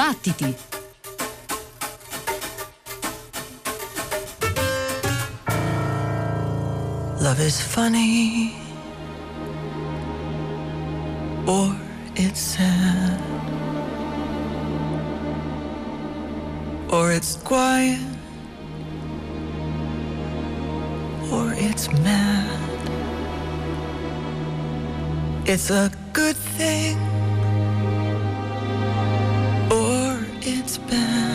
Battiti! Love is funny, or it's sad, or it's quiet, or it's mad. It's a good thing. back.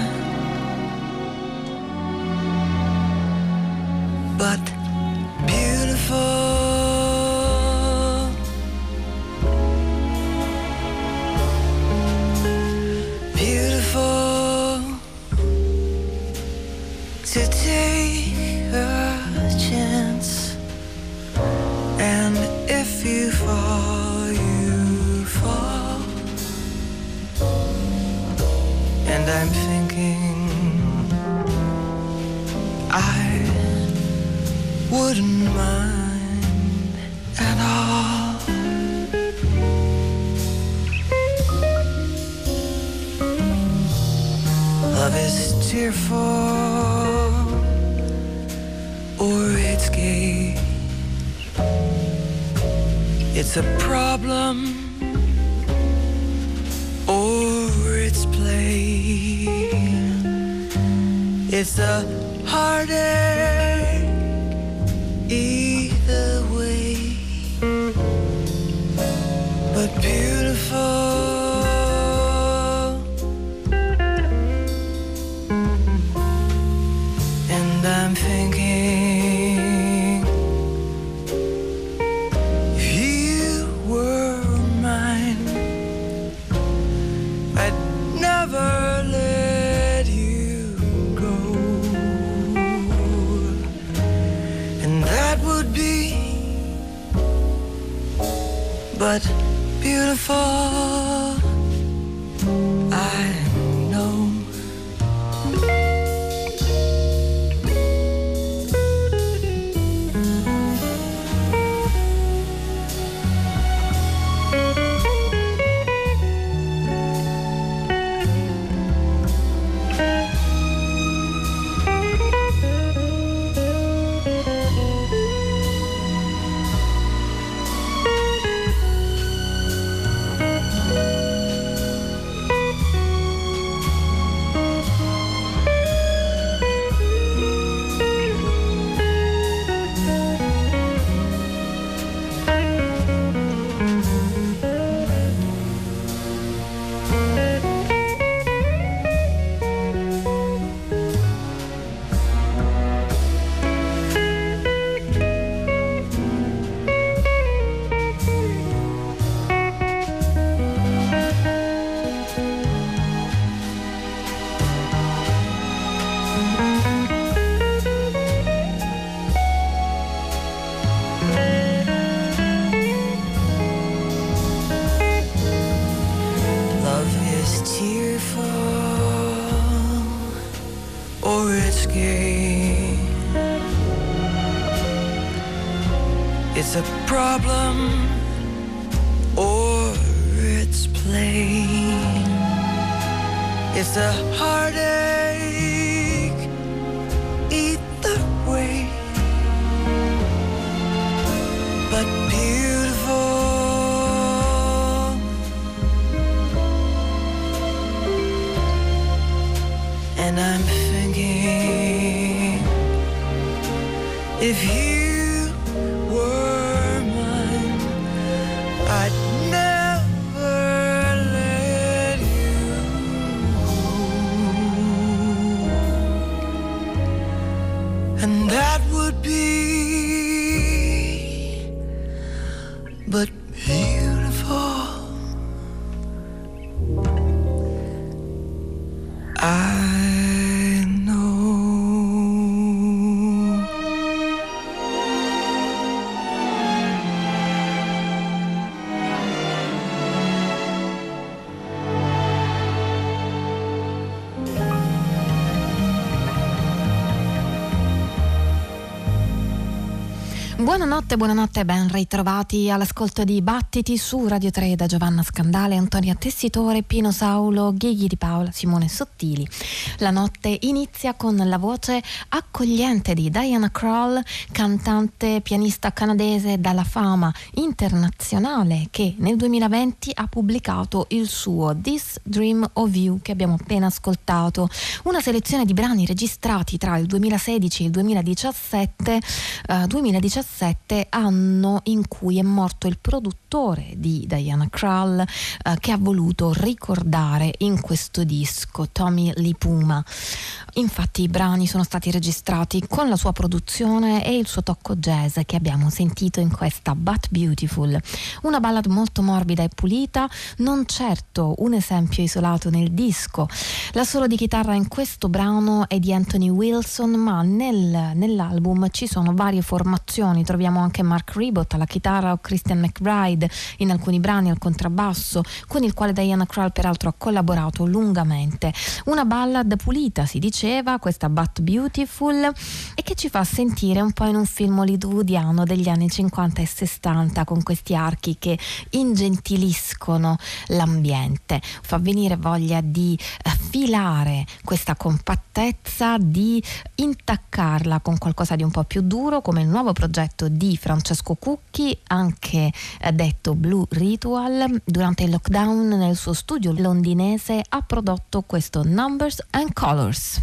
Buonanotte, buonanotte ben ritrovati all'ascolto di Battiti su Radio 3 da Giovanna Scandale, Antonia Tessitore, Pino Saulo, Ghighi di Paola, Simone Sottili. La notte inizia con la voce accogliente di Diana Kroll, cantante pianista canadese dalla fama internazionale che nel 2020 ha pubblicato il suo This Dream of You che abbiamo appena ascoltato, una selezione di brani registrati tra il 2016 e il 2017, eh, 2017 2017, anno in cui è morto il produttore di Diana Krall eh, che ha voluto ricordare in questo disco Tommy Lipuma. Infatti i brani sono stati registrati con la sua produzione e il suo tocco jazz che abbiamo sentito in questa But Beautiful, una ballad molto morbida e pulita, non certo un esempio isolato nel disco. La solo di chitarra in questo brano è di Anthony Wilson, ma nel, nell'album ci sono varie formazioni, troviamo anche Mark Ribot alla chitarra o Christian McBride in alcuni brani al contrabbasso, con il quale Diana Krall peraltro ha collaborato lungamente. Una ballad pulita, si dice diceva, questa But Beautiful, e che ci fa sentire un po' in un film hollywoodiano degli anni 50 e 60 con questi archi che ingentiliscono l'ambiente, fa venire voglia di eh, filare questa compattezza, di intaccarla con qualcosa di un po' più duro come il nuovo progetto di Francesco Cucchi, anche eh, detto Blue Ritual, durante il lockdown nel suo studio londinese ha prodotto questo Numbers and Colors.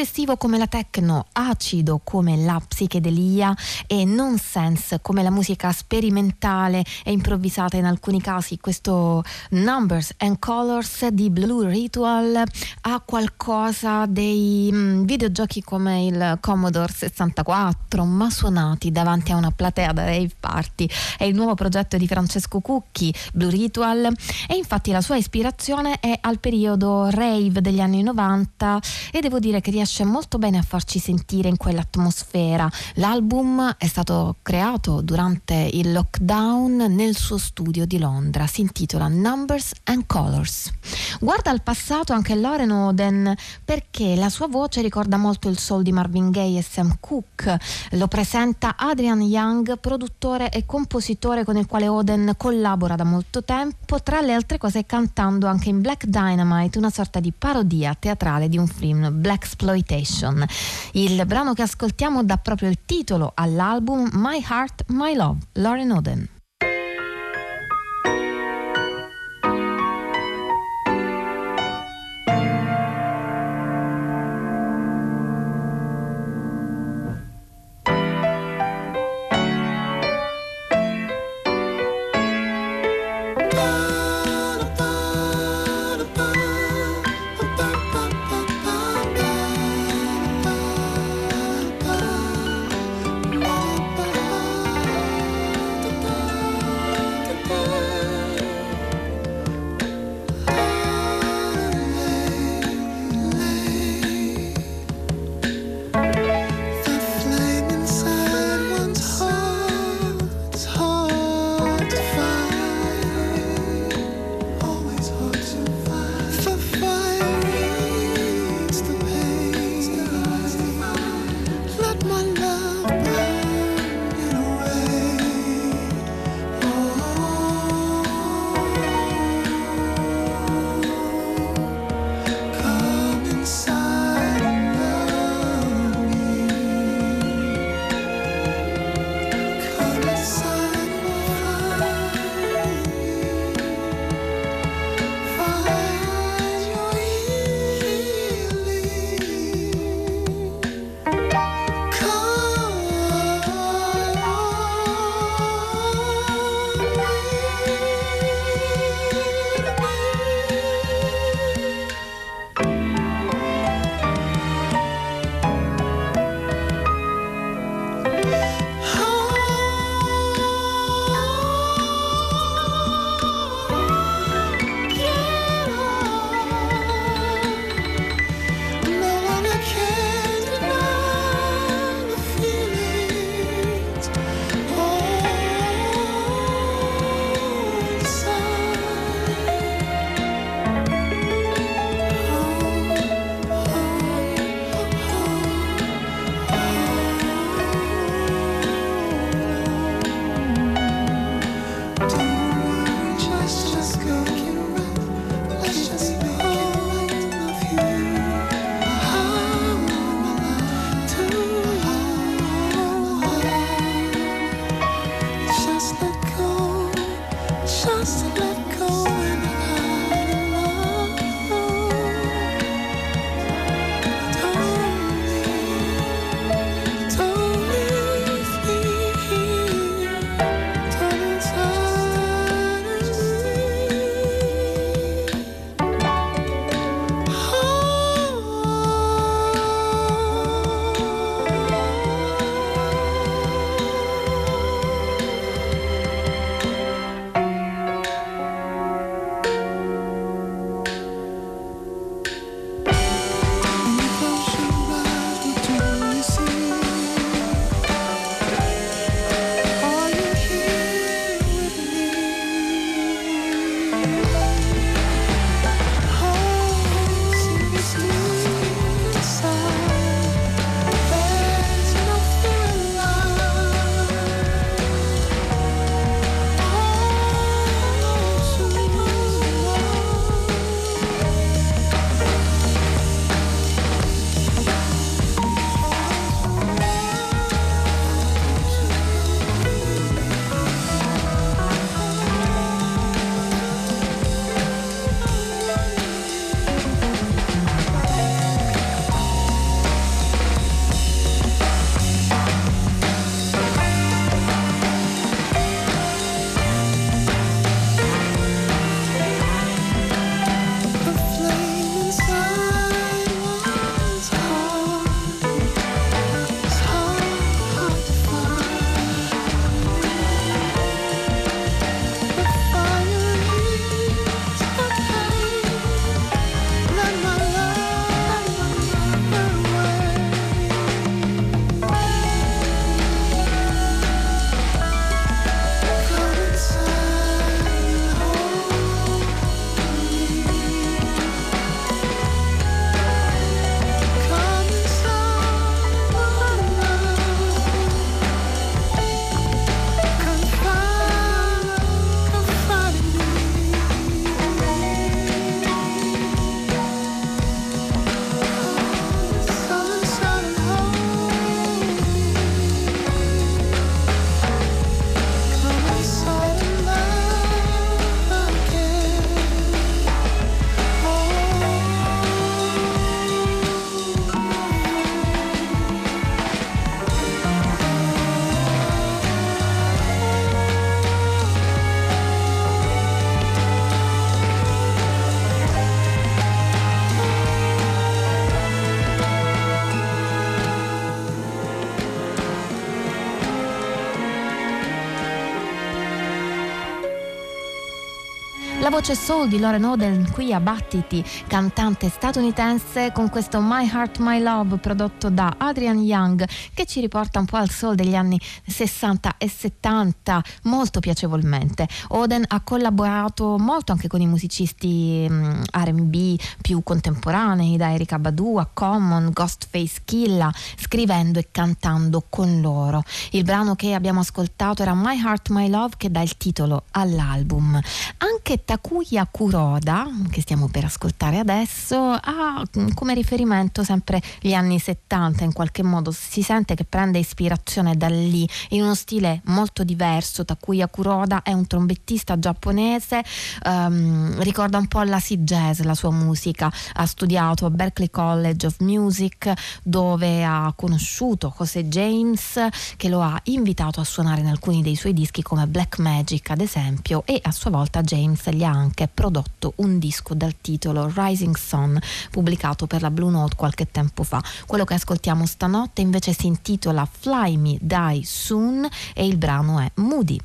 Ossessivo come la techno, acido come la psichedelia e nonsense come la musica sperimentale e improvvisata in alcuni casi. Questo Numbers and Colors di Blue Ritual ha qualcosa dei mm, videogiochi come il Commodore 64, ma suonati davanti a una platea da rave party. È il nuovo progetto di Francesco Cucchi, Blue Ritual, e infatti la sua ispirazione è al periodo rave degli anni 90 e devo dire che che riesce molto bene a farci sentire in quell'atmosfera. L'album è stato creato durante il lockdown nel suo studio di Londra, si intitola Numbers and Colors. Guarda al passato anche Lauren Oden perché la sua voce ricorda molto il soul di Marvin Gaye e Sam Cooke. Lo presenta Adrian Young, produttore e compositore con il quale Oden collabora da molto tempo, tra le altre cose cantando anche in Black Dynamite, una sorta di parodia teatrale di un film Black Exploitation. Il brano che ascoltiamo dà proprio il titolo all'album My Heart, My Love, Lauren Oden. La voce soul di Lauren Oden qui a Battiti, cantante statunitense con questo My Heart My Love prodotto da Adrian Young che ci riporta un po' al soul degli anni 60 e 70 molto piacevolmente. Oden ha collaborato molto anche con i musicisti mm, R&B più contemporanei da Erika Badu a Common, Ghostface Killa, scrivendo e cantando con loro. Il brano che abbiamo ascoltato era My Heart My Love che dà il titolo all'album. Anche Takuya Kuroda, che stiamo per ascoltare adesso, ha come riferimento sempre gli anni 70, in qualche modo si sente che prende ispirazione da lì, in uno stile molto diverso. Takuya Kuroda è un trombettista giapponese, um, ricorda un po' la sea jazz, la sua musica, ha studiato a Berklee College of Music dove ha conosciuto José James che lo ha invitato a suonare in alcuni dei suoi dischi come Black Magic ad esempio e a sua volta James gli ha anche prodotto un disco dal titolo Rising Sun, pubblicato per la Blue Note qualche tempo fa. Quello che ascoltiamo stanotte invece si intitola Fly Me Die Soon e il brano è Moody.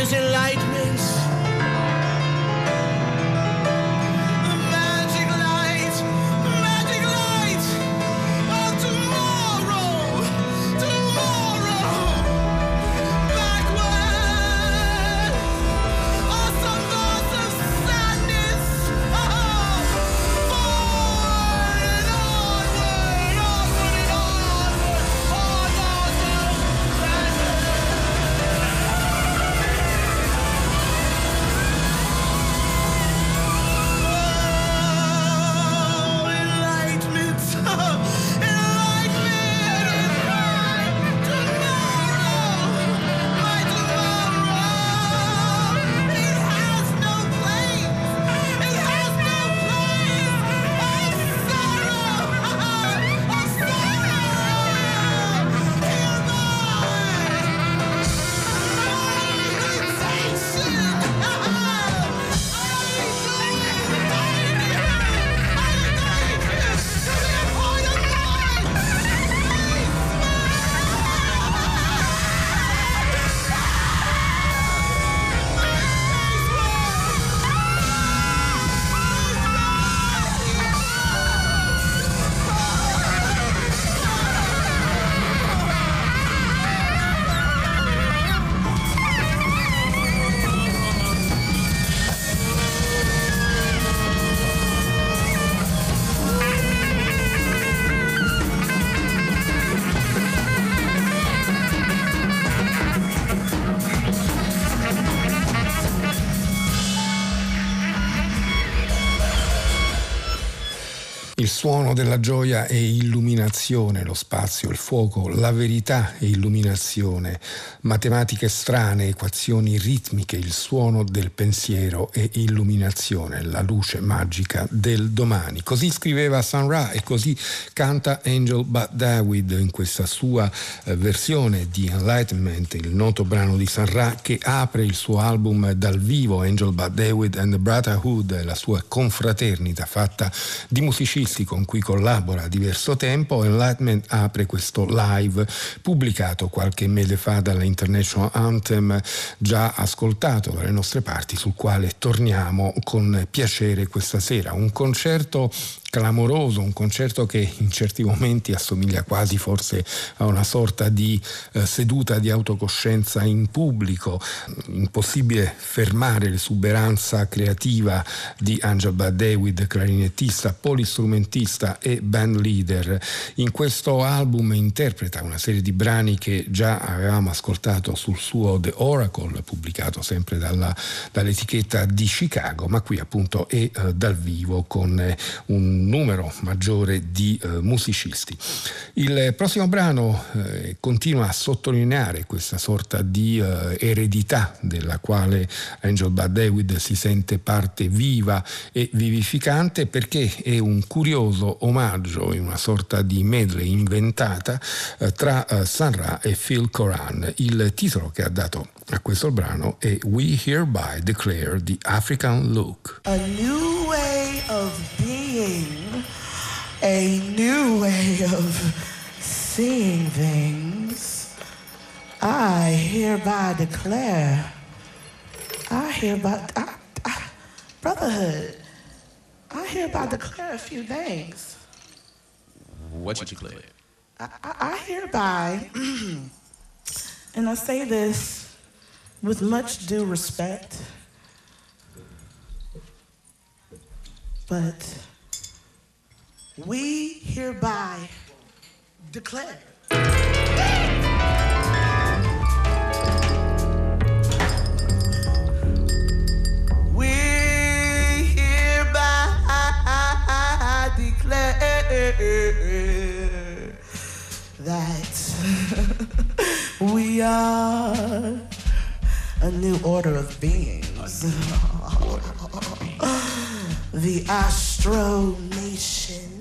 His enlightenment. The suono della gioia è illuminazione, lo spazio, il fuoco, la verità è illuminazione, matematiche strane, equazioni ritmiche, il suono del pensiero è illuminazione, la luce magica del domani. Così scriveva Sun Ra e così canta Angel But David in questa sua eh, versione di Enlightenment, il noto brano di Sun Ra che apre il suo album dal vivo Angel But David and the Brotherhood, la sua confraternita fatta di musicisti con cui collabora a diverso tempo. Enlightenment apre questo live pubblicato qualche mese fa dalla International Anthem, già ascoltato dalle nostre parti, sul quale torniamo con piacere questa sera. Un concerto clamoroso, un concerto che in certi momenti assomiglia quasi forse a una sorta di eh, seduta di autocoscienza in pubblico, impossibile fermare l'esuberanza creativa di Angel Bad David, clarinettista, polistrumentista e band leader. In questo album interpreta una serie di brani che già avevamo ascoltato sul suo The Oracle, pubblicato sempre dalla, dall'etichetta di Chicago, ma qui appunto è eh, dal vivo con eh, un numero maggiore di eh, musicisti. Il prossimo brano eh, continua a sottolineare questa sorta di eh, eredità della quale Angel Bad David si sente parte viva e vivificante perché è un curioso omaggio in una sorta di medley inventata eh, tra eh, Sun Ra e Phil Coran. Il titolo che ha dato a questo brano è We Hereby Declare the African Look. A new way of being, a new way of seeing things. I hereby declare, I hereby, I, I, brotherhood, I hereby declare a few things. What you declare? I, I, I hereby, and I say this with much due respect, but we hereby declare. We hereby declare that we are a new order of beings. Order of beings. the Astro Nation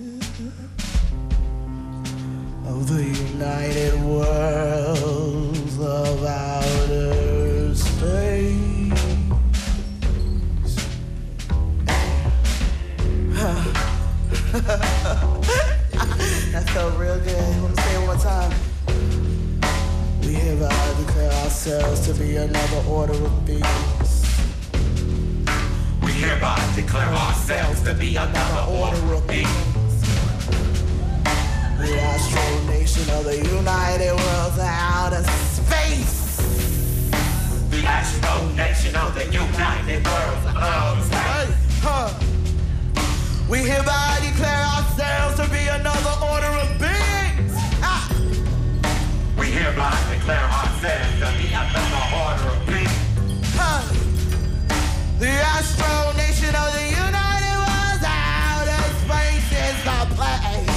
of the united worlds of outer space. that felt real good. Let me say it one time. We hereby declare ourselves to be another order of beings. We hereby declare ourselves to be another order of beings. The astral nation of the United Worlds out of space. The astral nation of the United Worlds out of space. Huh. We hereby declare ourselves to be another order of beings. Ah. We hereby declare ourselves to be another order of beings. Huh. The astral nation of the United Worlds out of space is the place.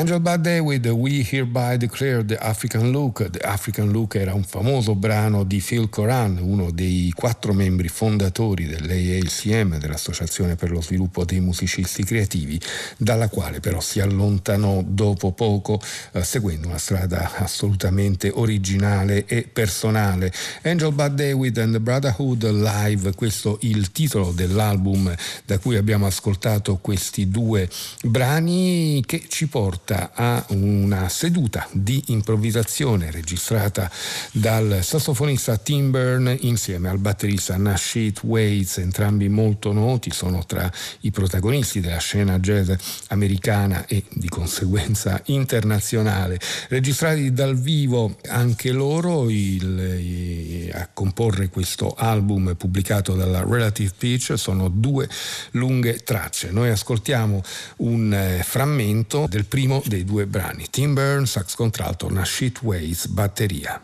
Angel Bad Day We Hereby Declare the African Look. The African Look era un famoso brano di Phil Coran, uno dei quattro membri fondatori dell'AACM, dell'Associazione per lo Sviluppo dei Musicisti Creativi, dalla quale però si allontanò dopo poco, eh, seguendo una strada assolutamente originale e personale. Angel Bad David and the Brotherhood Live, questo il titolo dell'album da cui abbiamo ascoltato questi due brani che ci portano porta a una seduta di improvvisazione registrata dal sassofonista Tim Byrne insieme al batterista Nashit Waits, entrambi molto noti, sono tra i protagonisti della scena jazz americana e di conseguenza internazionale. Registrati dal vivo anche loro il, a comporre questo album pubblicato dalla Relative Pitch sono due lunghe tracce. Noi ascoltiamo un eh, frammento del primo dei due brani. Tim Byrne, sax contralto, Nashit Ways, batteria.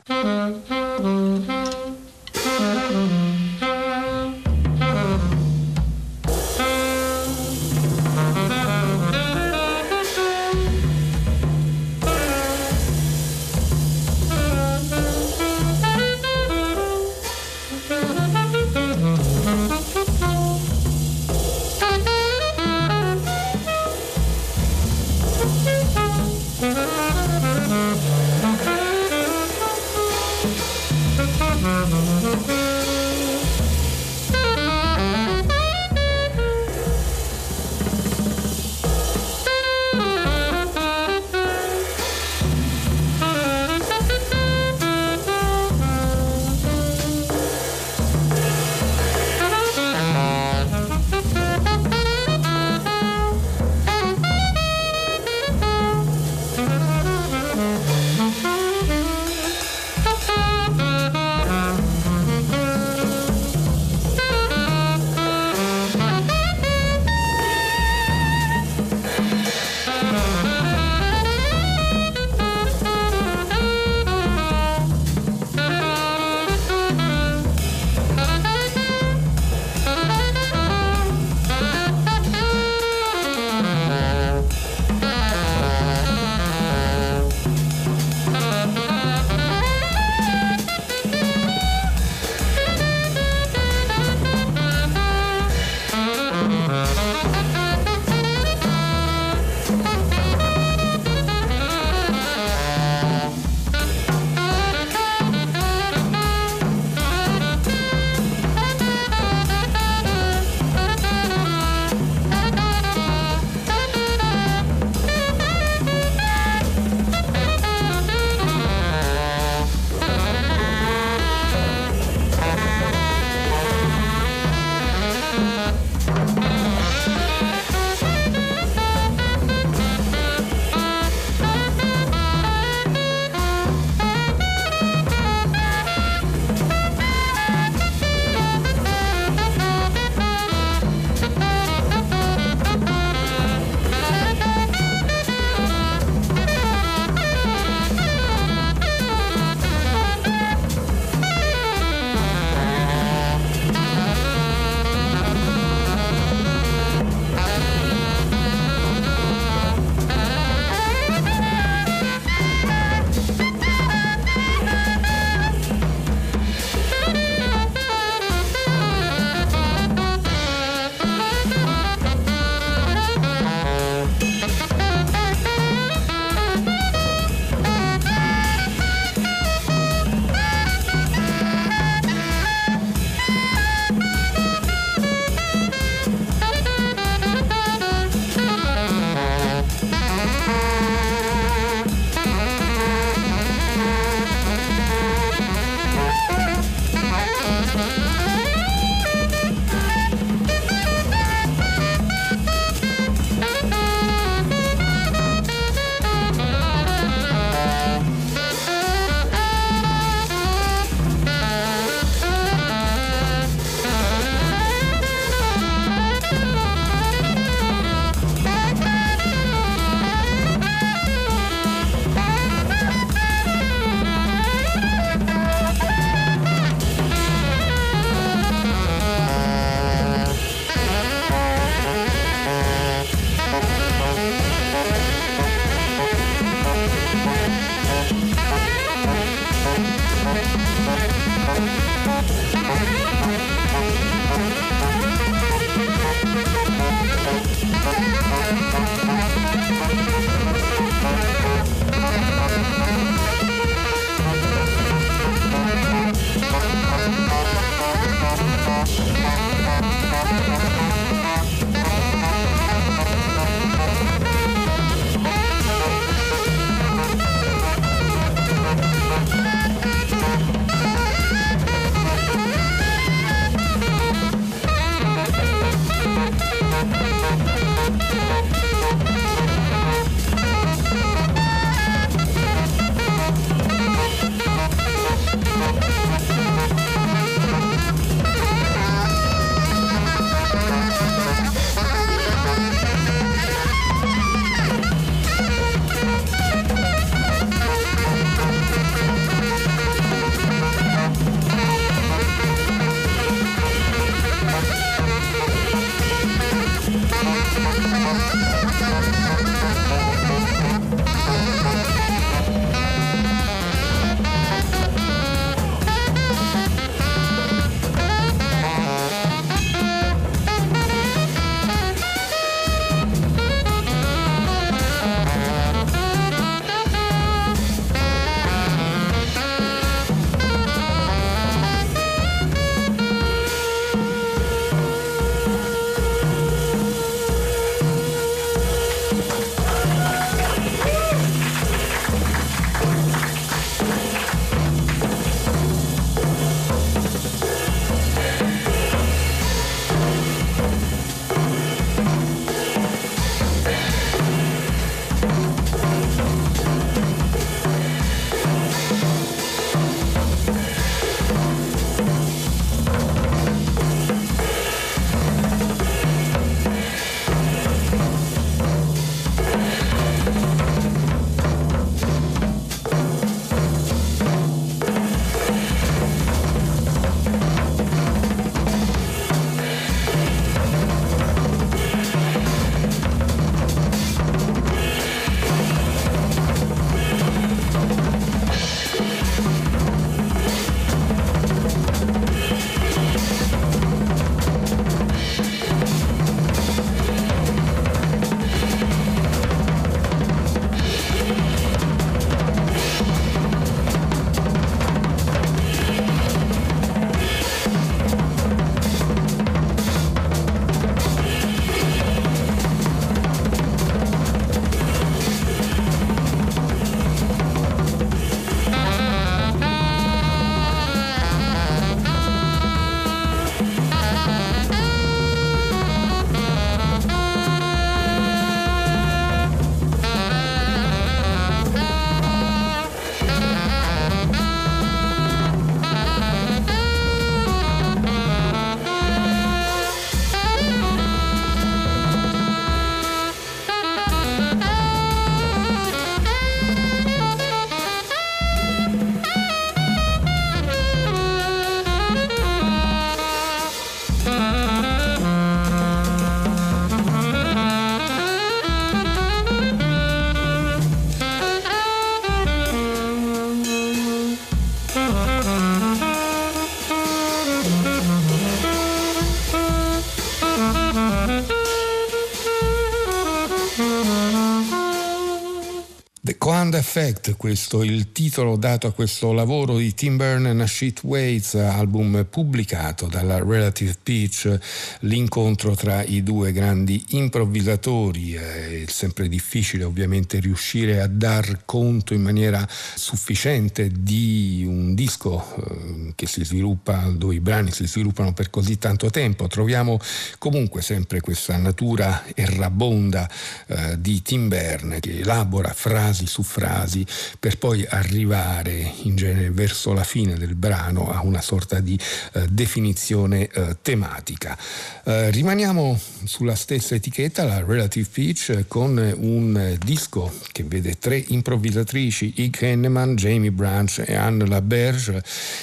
Effect, questo il titolo dato a questo lavoro di Tim Byrne e Nashit Waits, album pubblicato dalla Relative Pitch, l'incontro tra i due grandi improvvisatori. È sempre difficile ovviamente riuscire a dar conto in maniera sufficiente di un disco eh, che si sviluppa, dove i brani si sviluppano per così tanto tempo. Troviamo comunque sempre questa natura errabonda eh, di Tim Byrne che elabora frasi su frasi per poi arrivare in genere verso la fine del brano a una sorta di eh, definizione eh, tematica. Eh, rimaniamo sulla stessa etichetta, la Relative Pitch, con un disco che vede tre improvvisatrici, Ike Henneman, Jamie Branch e Anne LaBerge,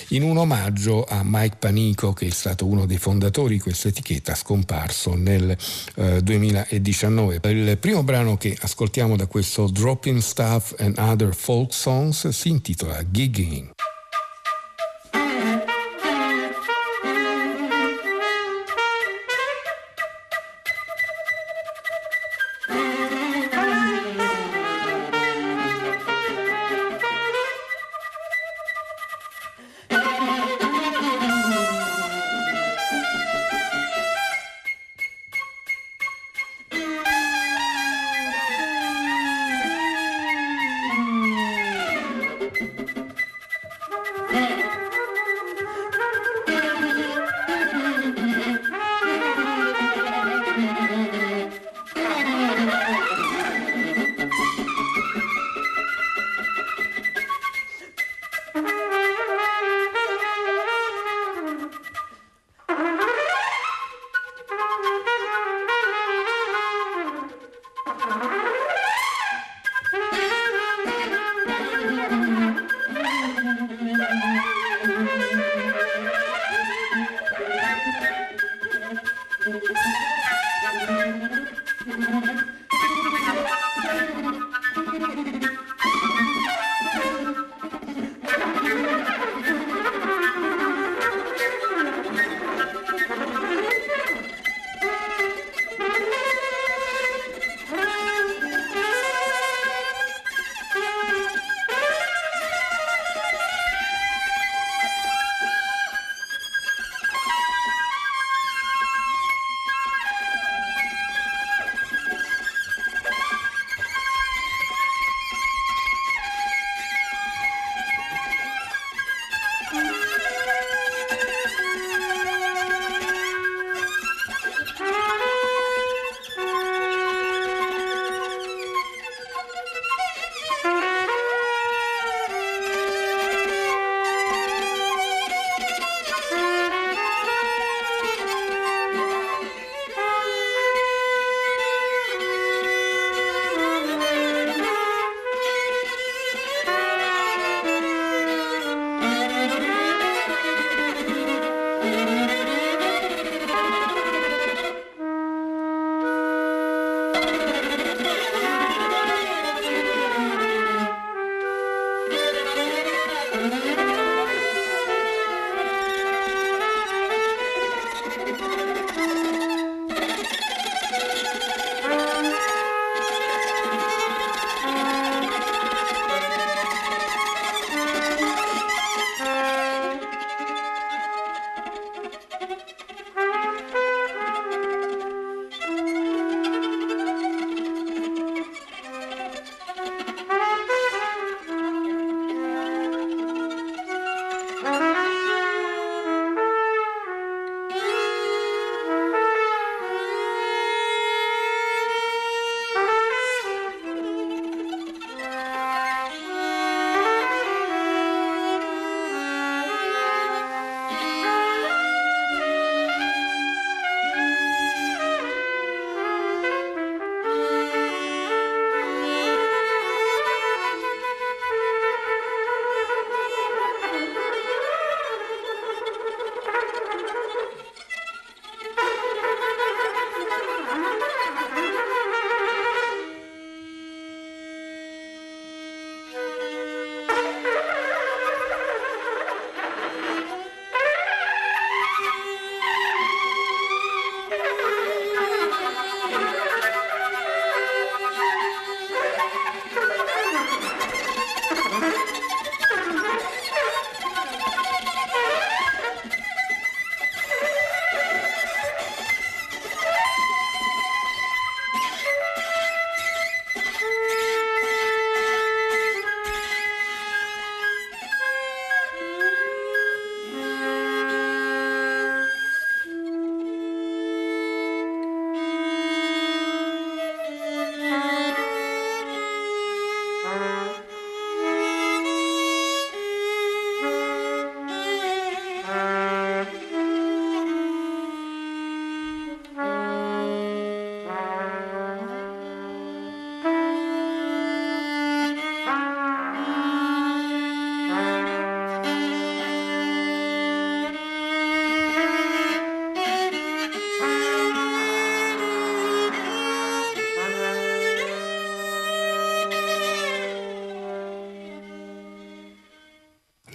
in un omaggio a Mike Panico, che è stato uno dei fondatori di questa etichetta, scomparso nel 2019. Eh, Il primo brano che ascoltiamo da questo Dropping Stuff and Other Folk Songs si intitola Gigging.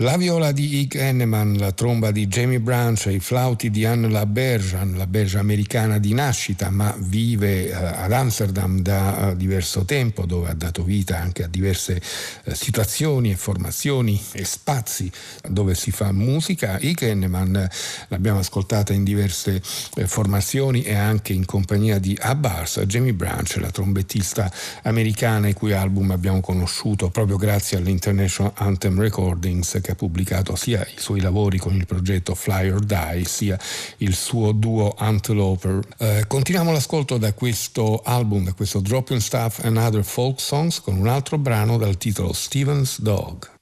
La viola di Ike Henneman, la tromba di Jamie Branch e i flauti di Anne LaBerge, LaBerge americana di nascita ma vive eh, ad Amsterdam da uh, diverso tempo dove ha dato vita anche a diverse uh, situazioni e formazioni e spazi dove si fa musica. Ike Henneman l'abbiamo ascoltata in diverse formazioni e anche in compagnia di Abbas, Jamie Branch, la trombettista americana i cui album abbiamo conosciuto proprio grazie all'International Anthem Recordings che ha pubblicato sia i suoi lavori con il progetto Fly or Die sia il suo duo Anteloper. Eh, continuiamo l'ascolto da questo album, da questo Dropping Stuff and Other Folk Songs con un altro brano dal titolo Steven's Dog.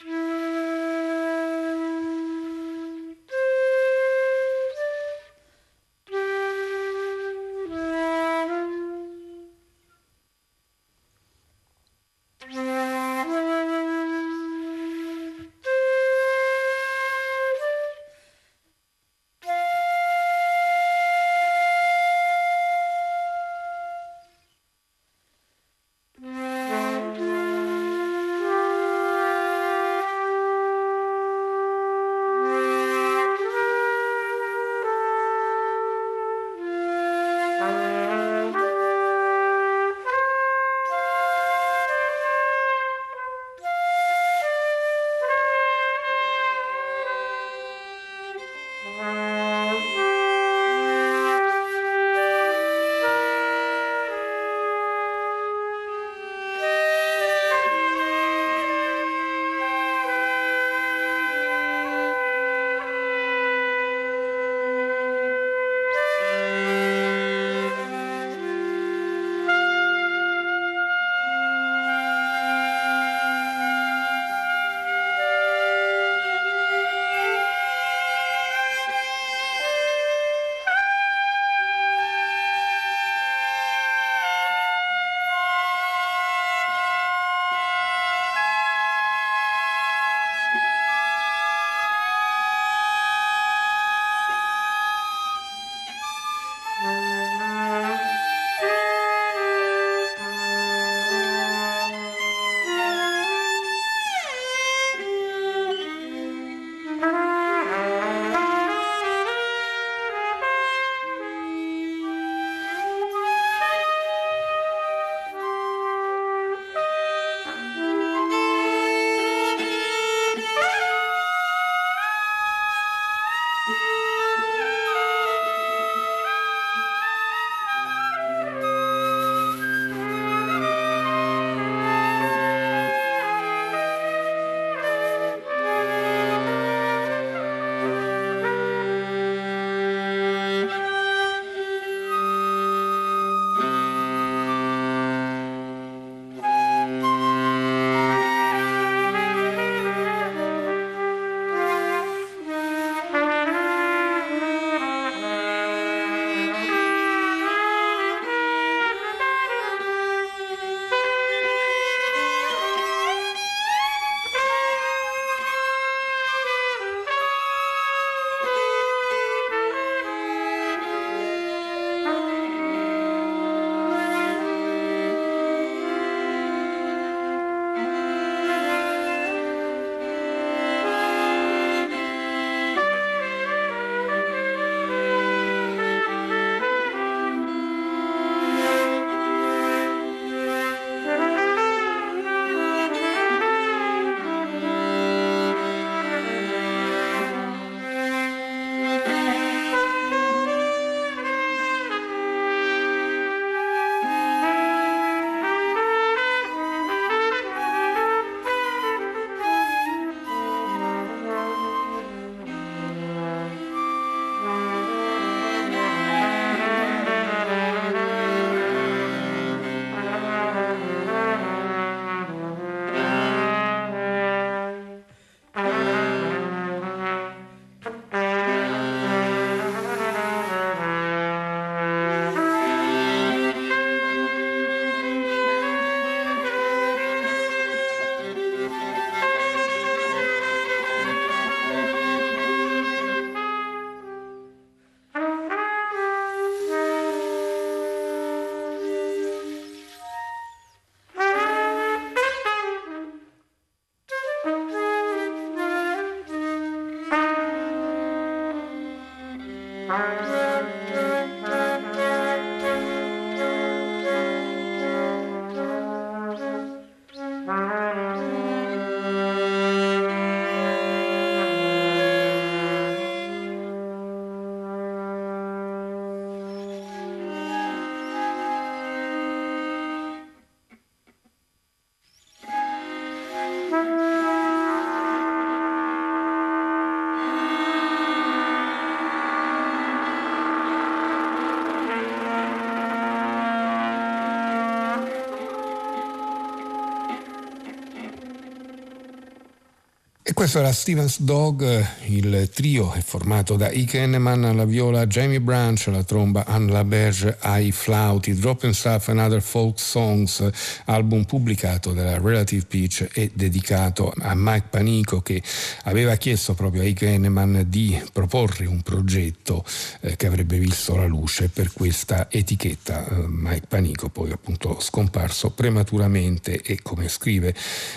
Questo era Stevens Dog, il trio è formato da Ike Henneman alla viola, Jamie Branch alla tromba, Anne LaBerge ai flauti, Drop and Stuff and Other Folk Songs, album pubblicato dalla Relative Pitch e dedicato a Mike Panico che aveva chiesto proprio a Ike Henneman di proporre un progetto eh, che avrebbe visto la luce per questa etichetta. Eh, Mike Panico poi appunto scomparso prematuramente e come scrive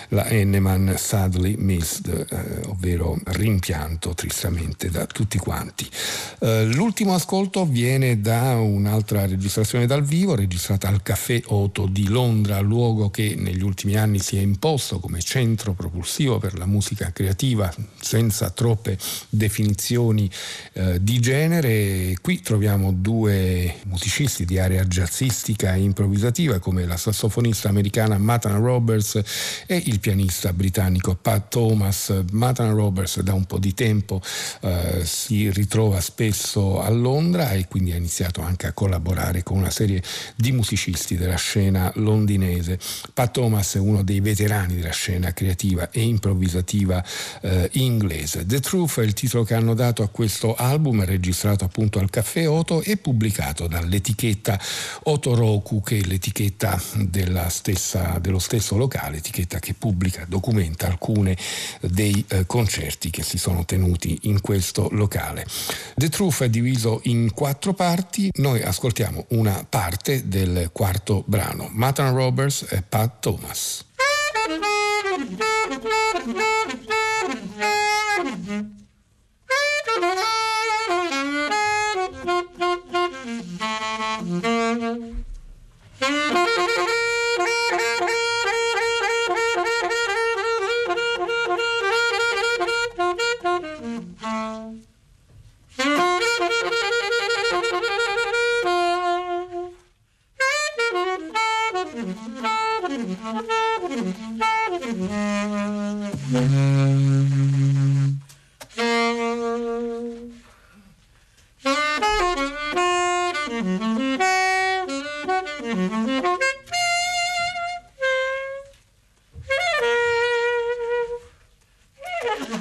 la Henneman sadly missed eh, ovvero rimpianto tristamente da tutti quanti. Eh, l'ultimo ascolto viene da un'altra registrazione dal vivo, registrata al Caffè Otto di Londra, luogo che negli ultimi anni si è imposto come centro propulsivo per la musica creativa, senza troppe definizioni eh, di genere. Qui troviamo due musicisti di area jazzistica e improvvisativa come la sassofonista americana Matana Roberts e il pianista britannico Pat Thomas. Matana Roberts da un po' di tempo eh, si ritrova spesso a Londra e quindi ha iniziato anche a collaborare con una serie di musicisti della scena londinese. Pat Thomas è uno dei veterani della scena creativa e improvvisativa eh, inglese. The Truth è il titolo che hanno dato a questo album, registrato appunto al Caffè Oto e pubblicato dall'etichetta Otoroku, che è l'etichetta stessa, dello stesso locale, etichetta che pubblica, documenta alcune dei eh, concerti che si sono tenuti in questo locale. The Truth è diviso in quattro parti, noi ascoltiamo una parte del quarto brano, Matan Roberts e Pat Thomas.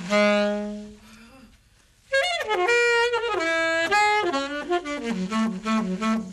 Mm-hmm. Mm-hmm.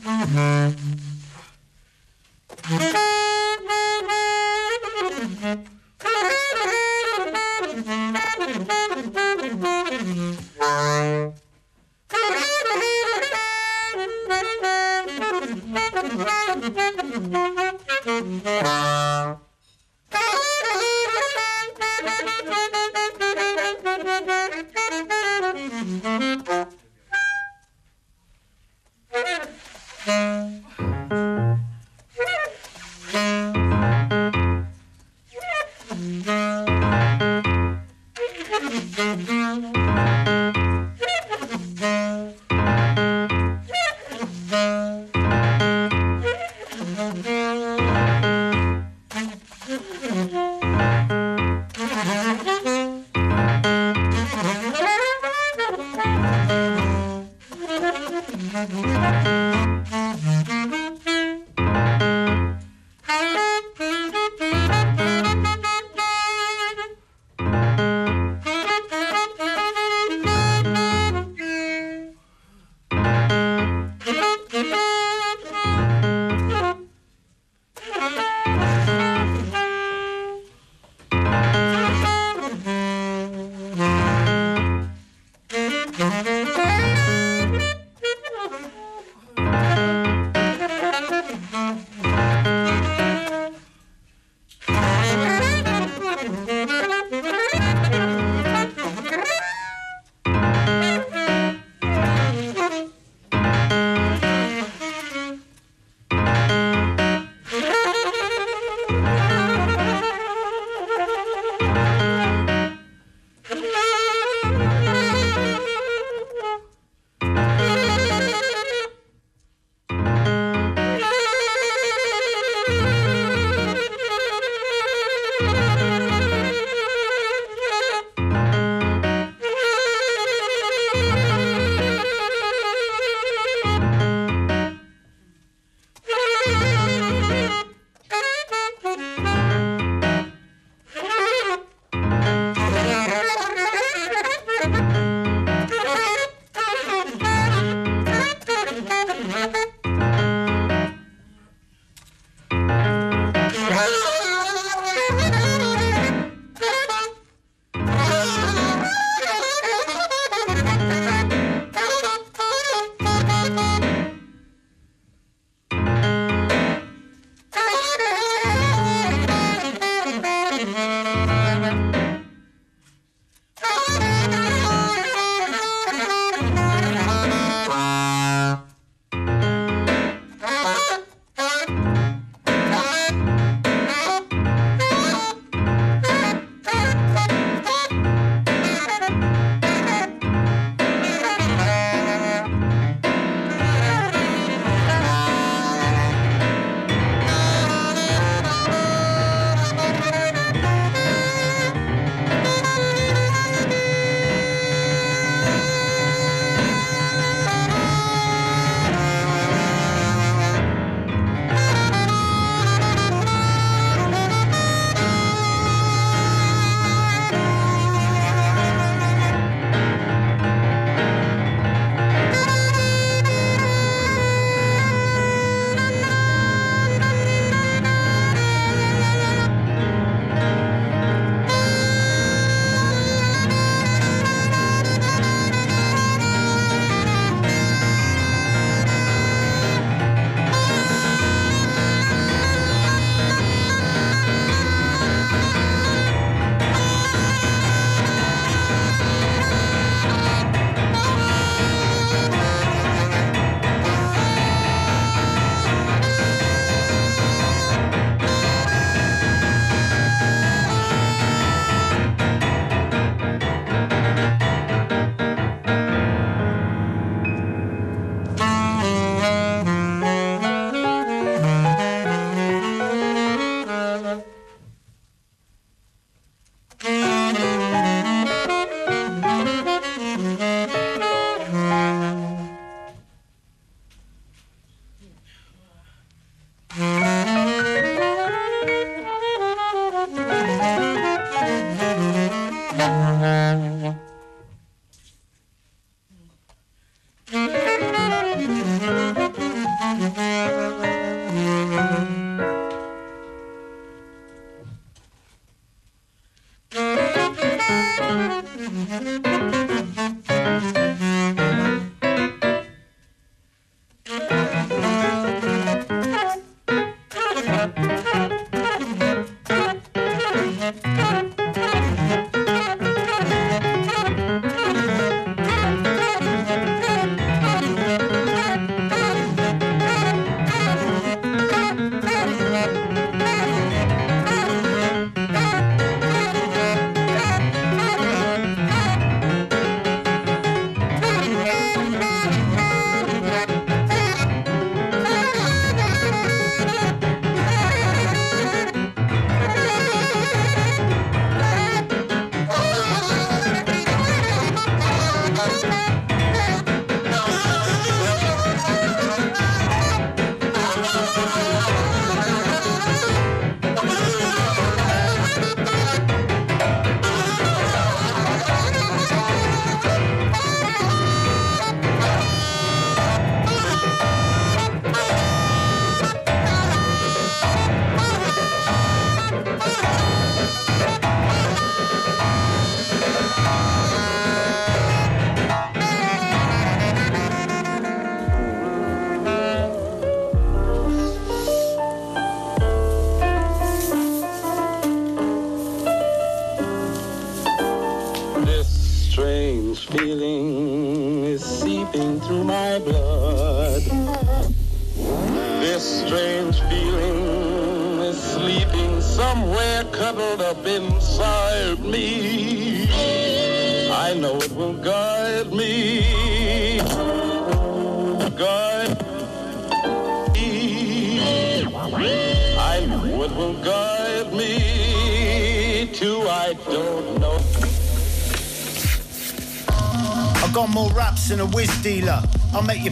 I'll make you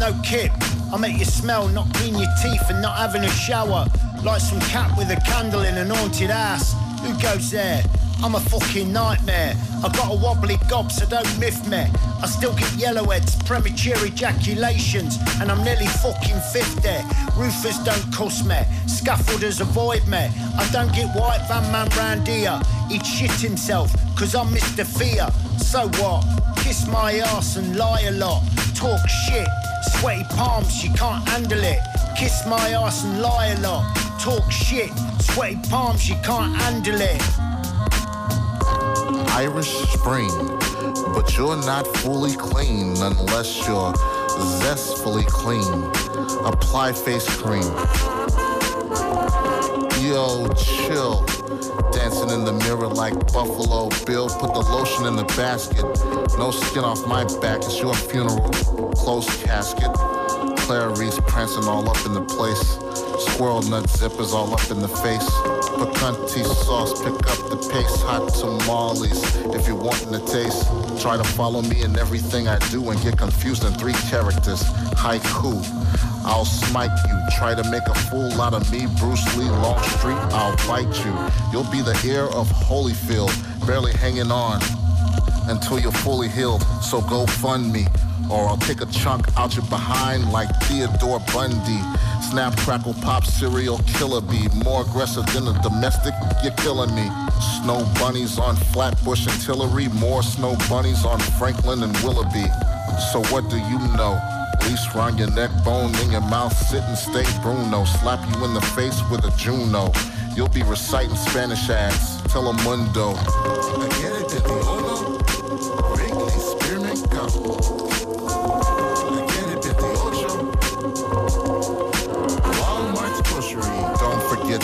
no kip. I'll make you smell, not clean your teeth and not having a shower. Like some cat with a candle in an haunted ass. Who goes there? I'm a fucking nightmare. I got a wobbly gob, so don't miff me. I still get yellowheads, premature ejaculations, and I'm nearly fucking 50. Roofers don't cuss me, scaffolders avoid me. I don't get white van man round here. He'd shit himself, cause I'm Mr. Fear. So what? Kiss my ass and lie a lot. Talk shit, sweaty palms, you can't handle it. Kiss my ass and lie a lot. Talk shit, sweaty palms, you can't handle it. Irish Spring, but you're not fully clean unless you're zestfully clean. Apply face cream. Yo, chill. Dancing in the mirror like Buffalo Bill. Put the lotion in the basket. No skin off my back. It's your funeral. Closed casket. Clarice prancing all up in the place. Squirrel nut zippers all up in the face. Picante sauce, pick up the pace. Hot tamales if you're wanting to taste. Try to follow me in everything I do and get confused in three characters. Haiku. I'll smite you. Try to make a fool out of me, Bruce Lee, Long Street. I'll bite you. You'll be the heir of Holyfield, barely hanging on until you're fully healed. So go fund me, or I'll take a chunk out your behind like Theodore Bundy. Snap, crackle, pop, serial killer bee. More aggressive than a domestic, you're killing me. Snow bunnies on Flatbush and Tillery. More snow bunnies on Franklin and Willoughby. So what do you know? Leash round your neck, bone in your mouth, sit and stay Bruno. Slap you in the face with a Juno. You'll be reciting Spanish ads. Telemundo.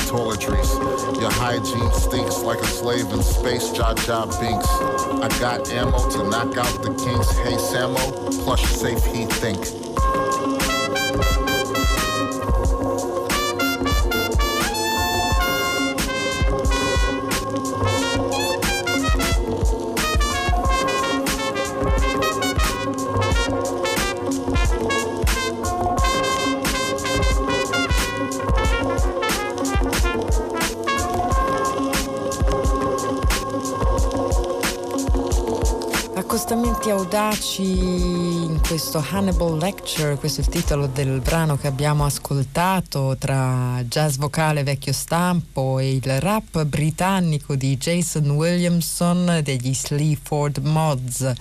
Toiletries. Your hygiene stinks like a slave in space. Jaw Jaw Binks. I got ammo to knock out the kinks. Hey Samo, plush safe he think. Audaci in questo Hannibal Lecture, questo è il titolo del brano che abbiamo ascoltato tra jazz vocale vecchio stampo e il rap britannico di Jason Williamson degli Sleaford Mods.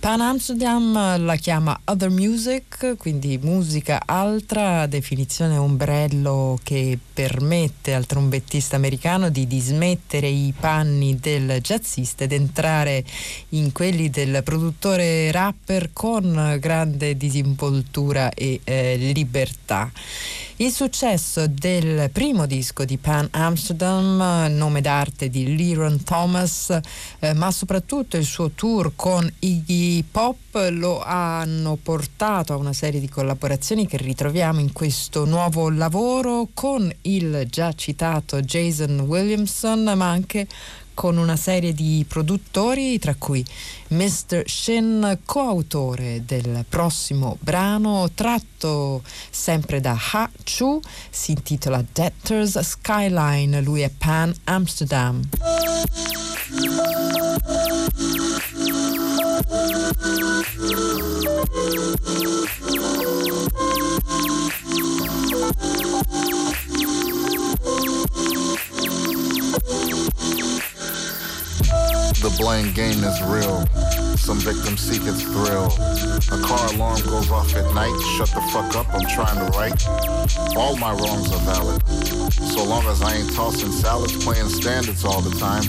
Pan Amsterdam la chiama Other Music, quindi musica altra, definizione ombrello che permette al trombettista americano di dismettere i panni del jazzista ed entrare in quelli del produttore rapper con grande disinvoltura e eh, libertà. Il successo del primo disco di Pan Amsterdam, nome d'arte di Leron Thomas, eh, ma soprattutto il suo tour con Iggy Pop lo hanno portato a una serie di collaborazioni che ritroviamo in questo nuovo lavoro con il già citato Jason Williamson, ma anche con una serie di produttori, tra cui Mr. Shin, coautore del prossimo brano, tratto sempre da Ha Chu, si intitola Debtors Skyline, lui è Pan Amsterdam. The blame game is real. Some victims seek its thrill. A car alarm goes off at night. Shut the fuck up, I'm trying to write. All my wrongs are valid. So long as I ain't tossing salads, playing standards all the time.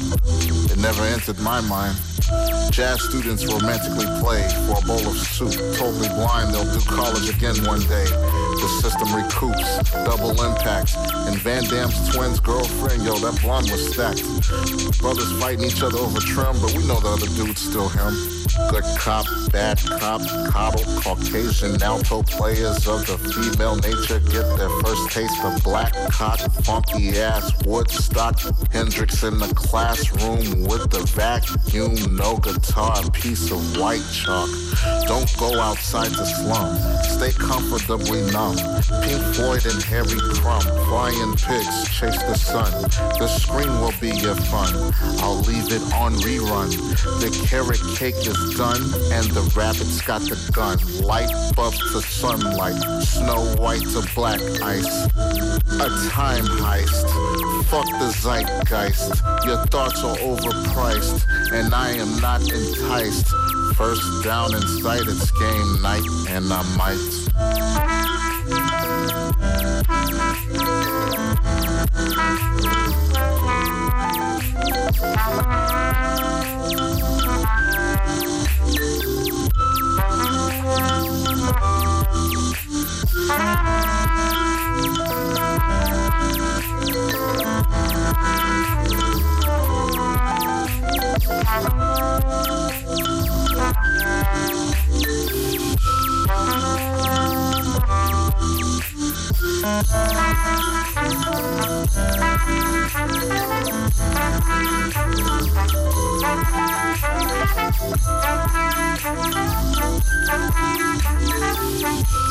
It never entered my mind. Jazz students romantically play for a bowl of soup. Totally blind, they'll do college again one day. The system recoups, double impact. And Van Damme's twins' girlfriend, yo, that blonde was stacked. Brothers fighting each other over trim, but we know the other dude's still him. Good cop, bad cop, coddle, Caucasian alto players of the female nature get their first taste of black cock, funky ass Woodstock. Hendrix in the classroom with the vacuum, no guitar, piece of white chalk. Don't go outside the slum, stay comfortably numb. Pink Floyd and Harry Crumb, flying pigs chase the sun. The screen will be your fun. I'll leave it on rerun. The carrot cake is done, and the rabbit's got the gun. Light buff to sunlight, snow white to black ice. A time heist. Fuck the zeitgeist. Your thoughts are overpriced, and I am not enticed. First down in sight, it's game night, and I might. Una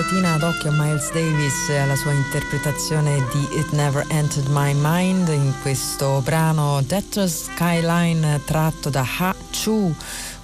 strizzatina d'occhio a Miles Davis e alla sua interpretazione di It Never Entered My Mind in questo brano Debtors Skyline tratto da Ha Chu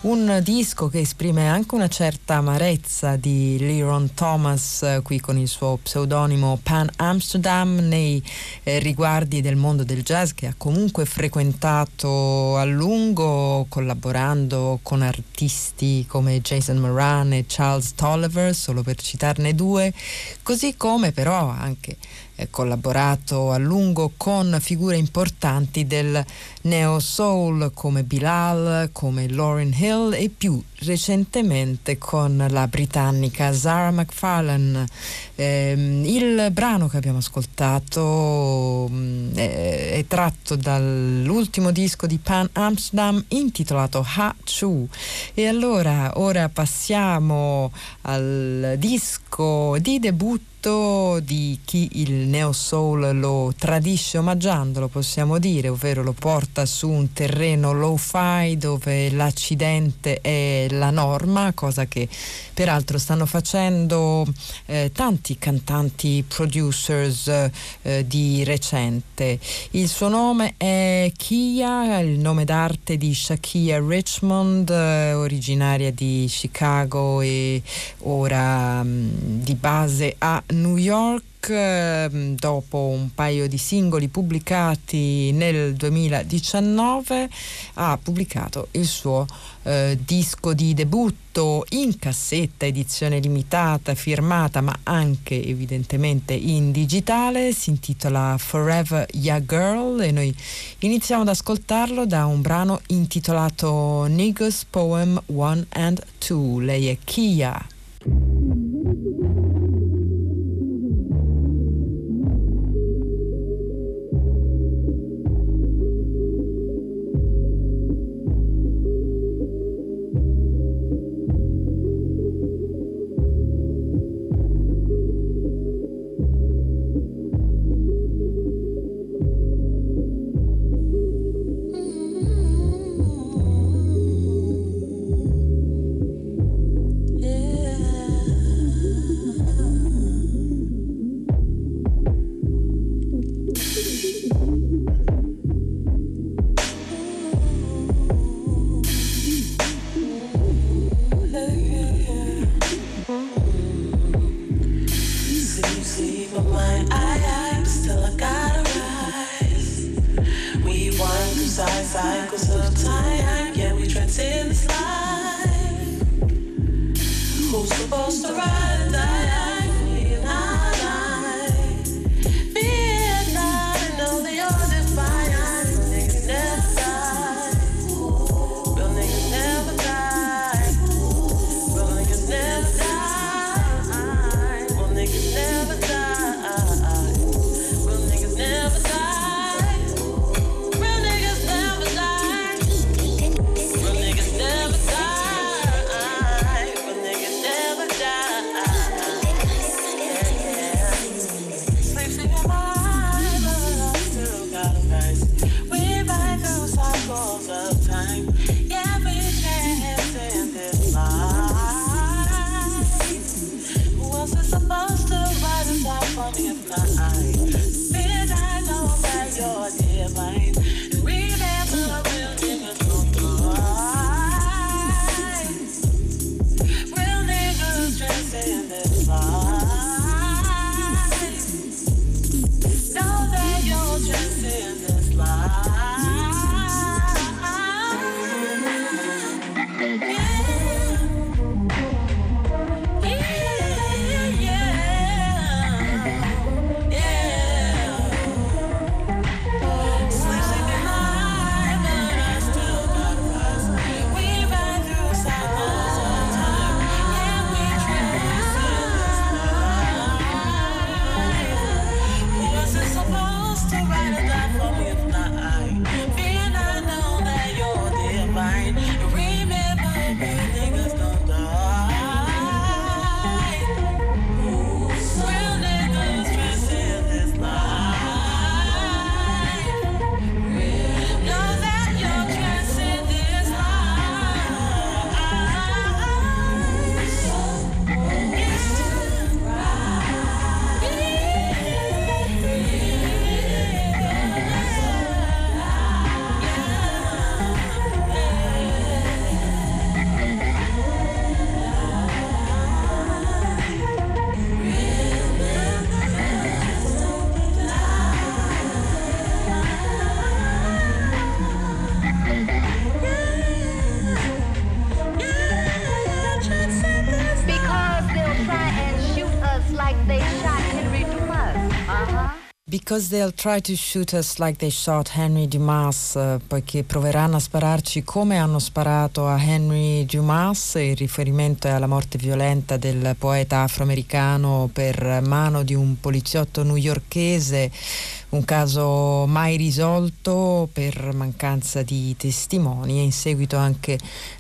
un disco che esprime anche una certa amarezza di Leron Thomas eh, qui con il suo pseudonimo Pan Amsterdam nei eh, riguardi del mondo del jazz che ha comunque frequentato a lungo collaborando con artisti come Jason Moran e Charles Tolliver solo per citarne due. Così come però anche eh, collaborato a lungo con figure importanti del neo soul come Bilal, come Lauryn Hill e più recentemente con la britannica Zara McFarlane. Eh, il brano che abbiamo ascoltato è, è, tratto dall'ultimo disco di Pan Amsterdam intitolato Ha Chu. E allora ora passiamo al disco di debutto di chi il neo soul lo tradisce omaggiandolo, possiamo dire, ovvero lo porta su un terreno low-fi dove l'accidente è la norma, cosa che peraltro stanno facendo eh, tanti cantanti producers eh, di recente. Il suo nome è Kia, il nome d'arte di Shakia Richmond, eh, originaria di Chicago e ora mh, mm, di base a New York ehm, dopo un paio di singoli pubblicati nel 2019 ha pubblicato il suo eh, disco di debutto in cassetta, edizione limitata, firmata ma anche evidentemente in digitale, si intitola Forever Ya Girl e noi iniziamo ad ascoltarlo da un brano intitolato Niggas Poem 1 and 2. Lei è Kia. Because they'll try to shoot us like they shot Henry Dumas, eh, poiché proveranno a spararci come hanno sparato a Henry Dumas, il riferimento è alla morte violenta del poeta afroamericano per mano di un poliziotto newyorchese, un caso mai risolto per mancanza di testimoni e in seguito anche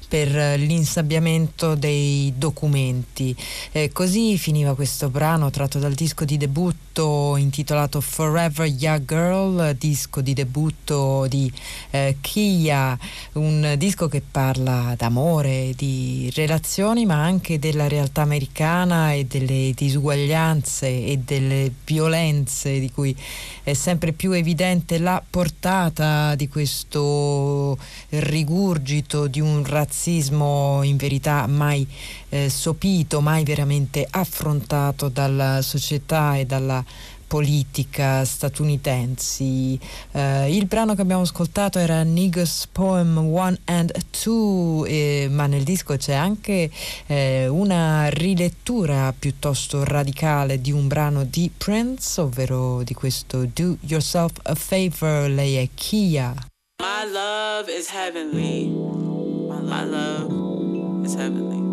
per l'insabbiamento dei documenti. Eh, così finiva questo brano tratto dal disco di debutto intitolato Forever Young Girl, disco di debutto di eh, Kia, un disco che parla d'amore, di relazioni, ma anche della realtà americana e delle disuguaglianze e delle violenze di cui è sempre più evidente la portata di questo rigurgito di un razzismo razzismo in verità mai eh, sopito, mai veramente affrontato dalla società e dalla politica statunitensi. Uh, il brano che abbiamo ascoltato era Niggas Poem One and Two, eh, ma nel disco c'è anche eh, una rilettura piuttosto radicale di un brano di Prince, ovvero di questo Do Yourself a Favor, lei è Kia. My love is heavenly. My love is heavenly.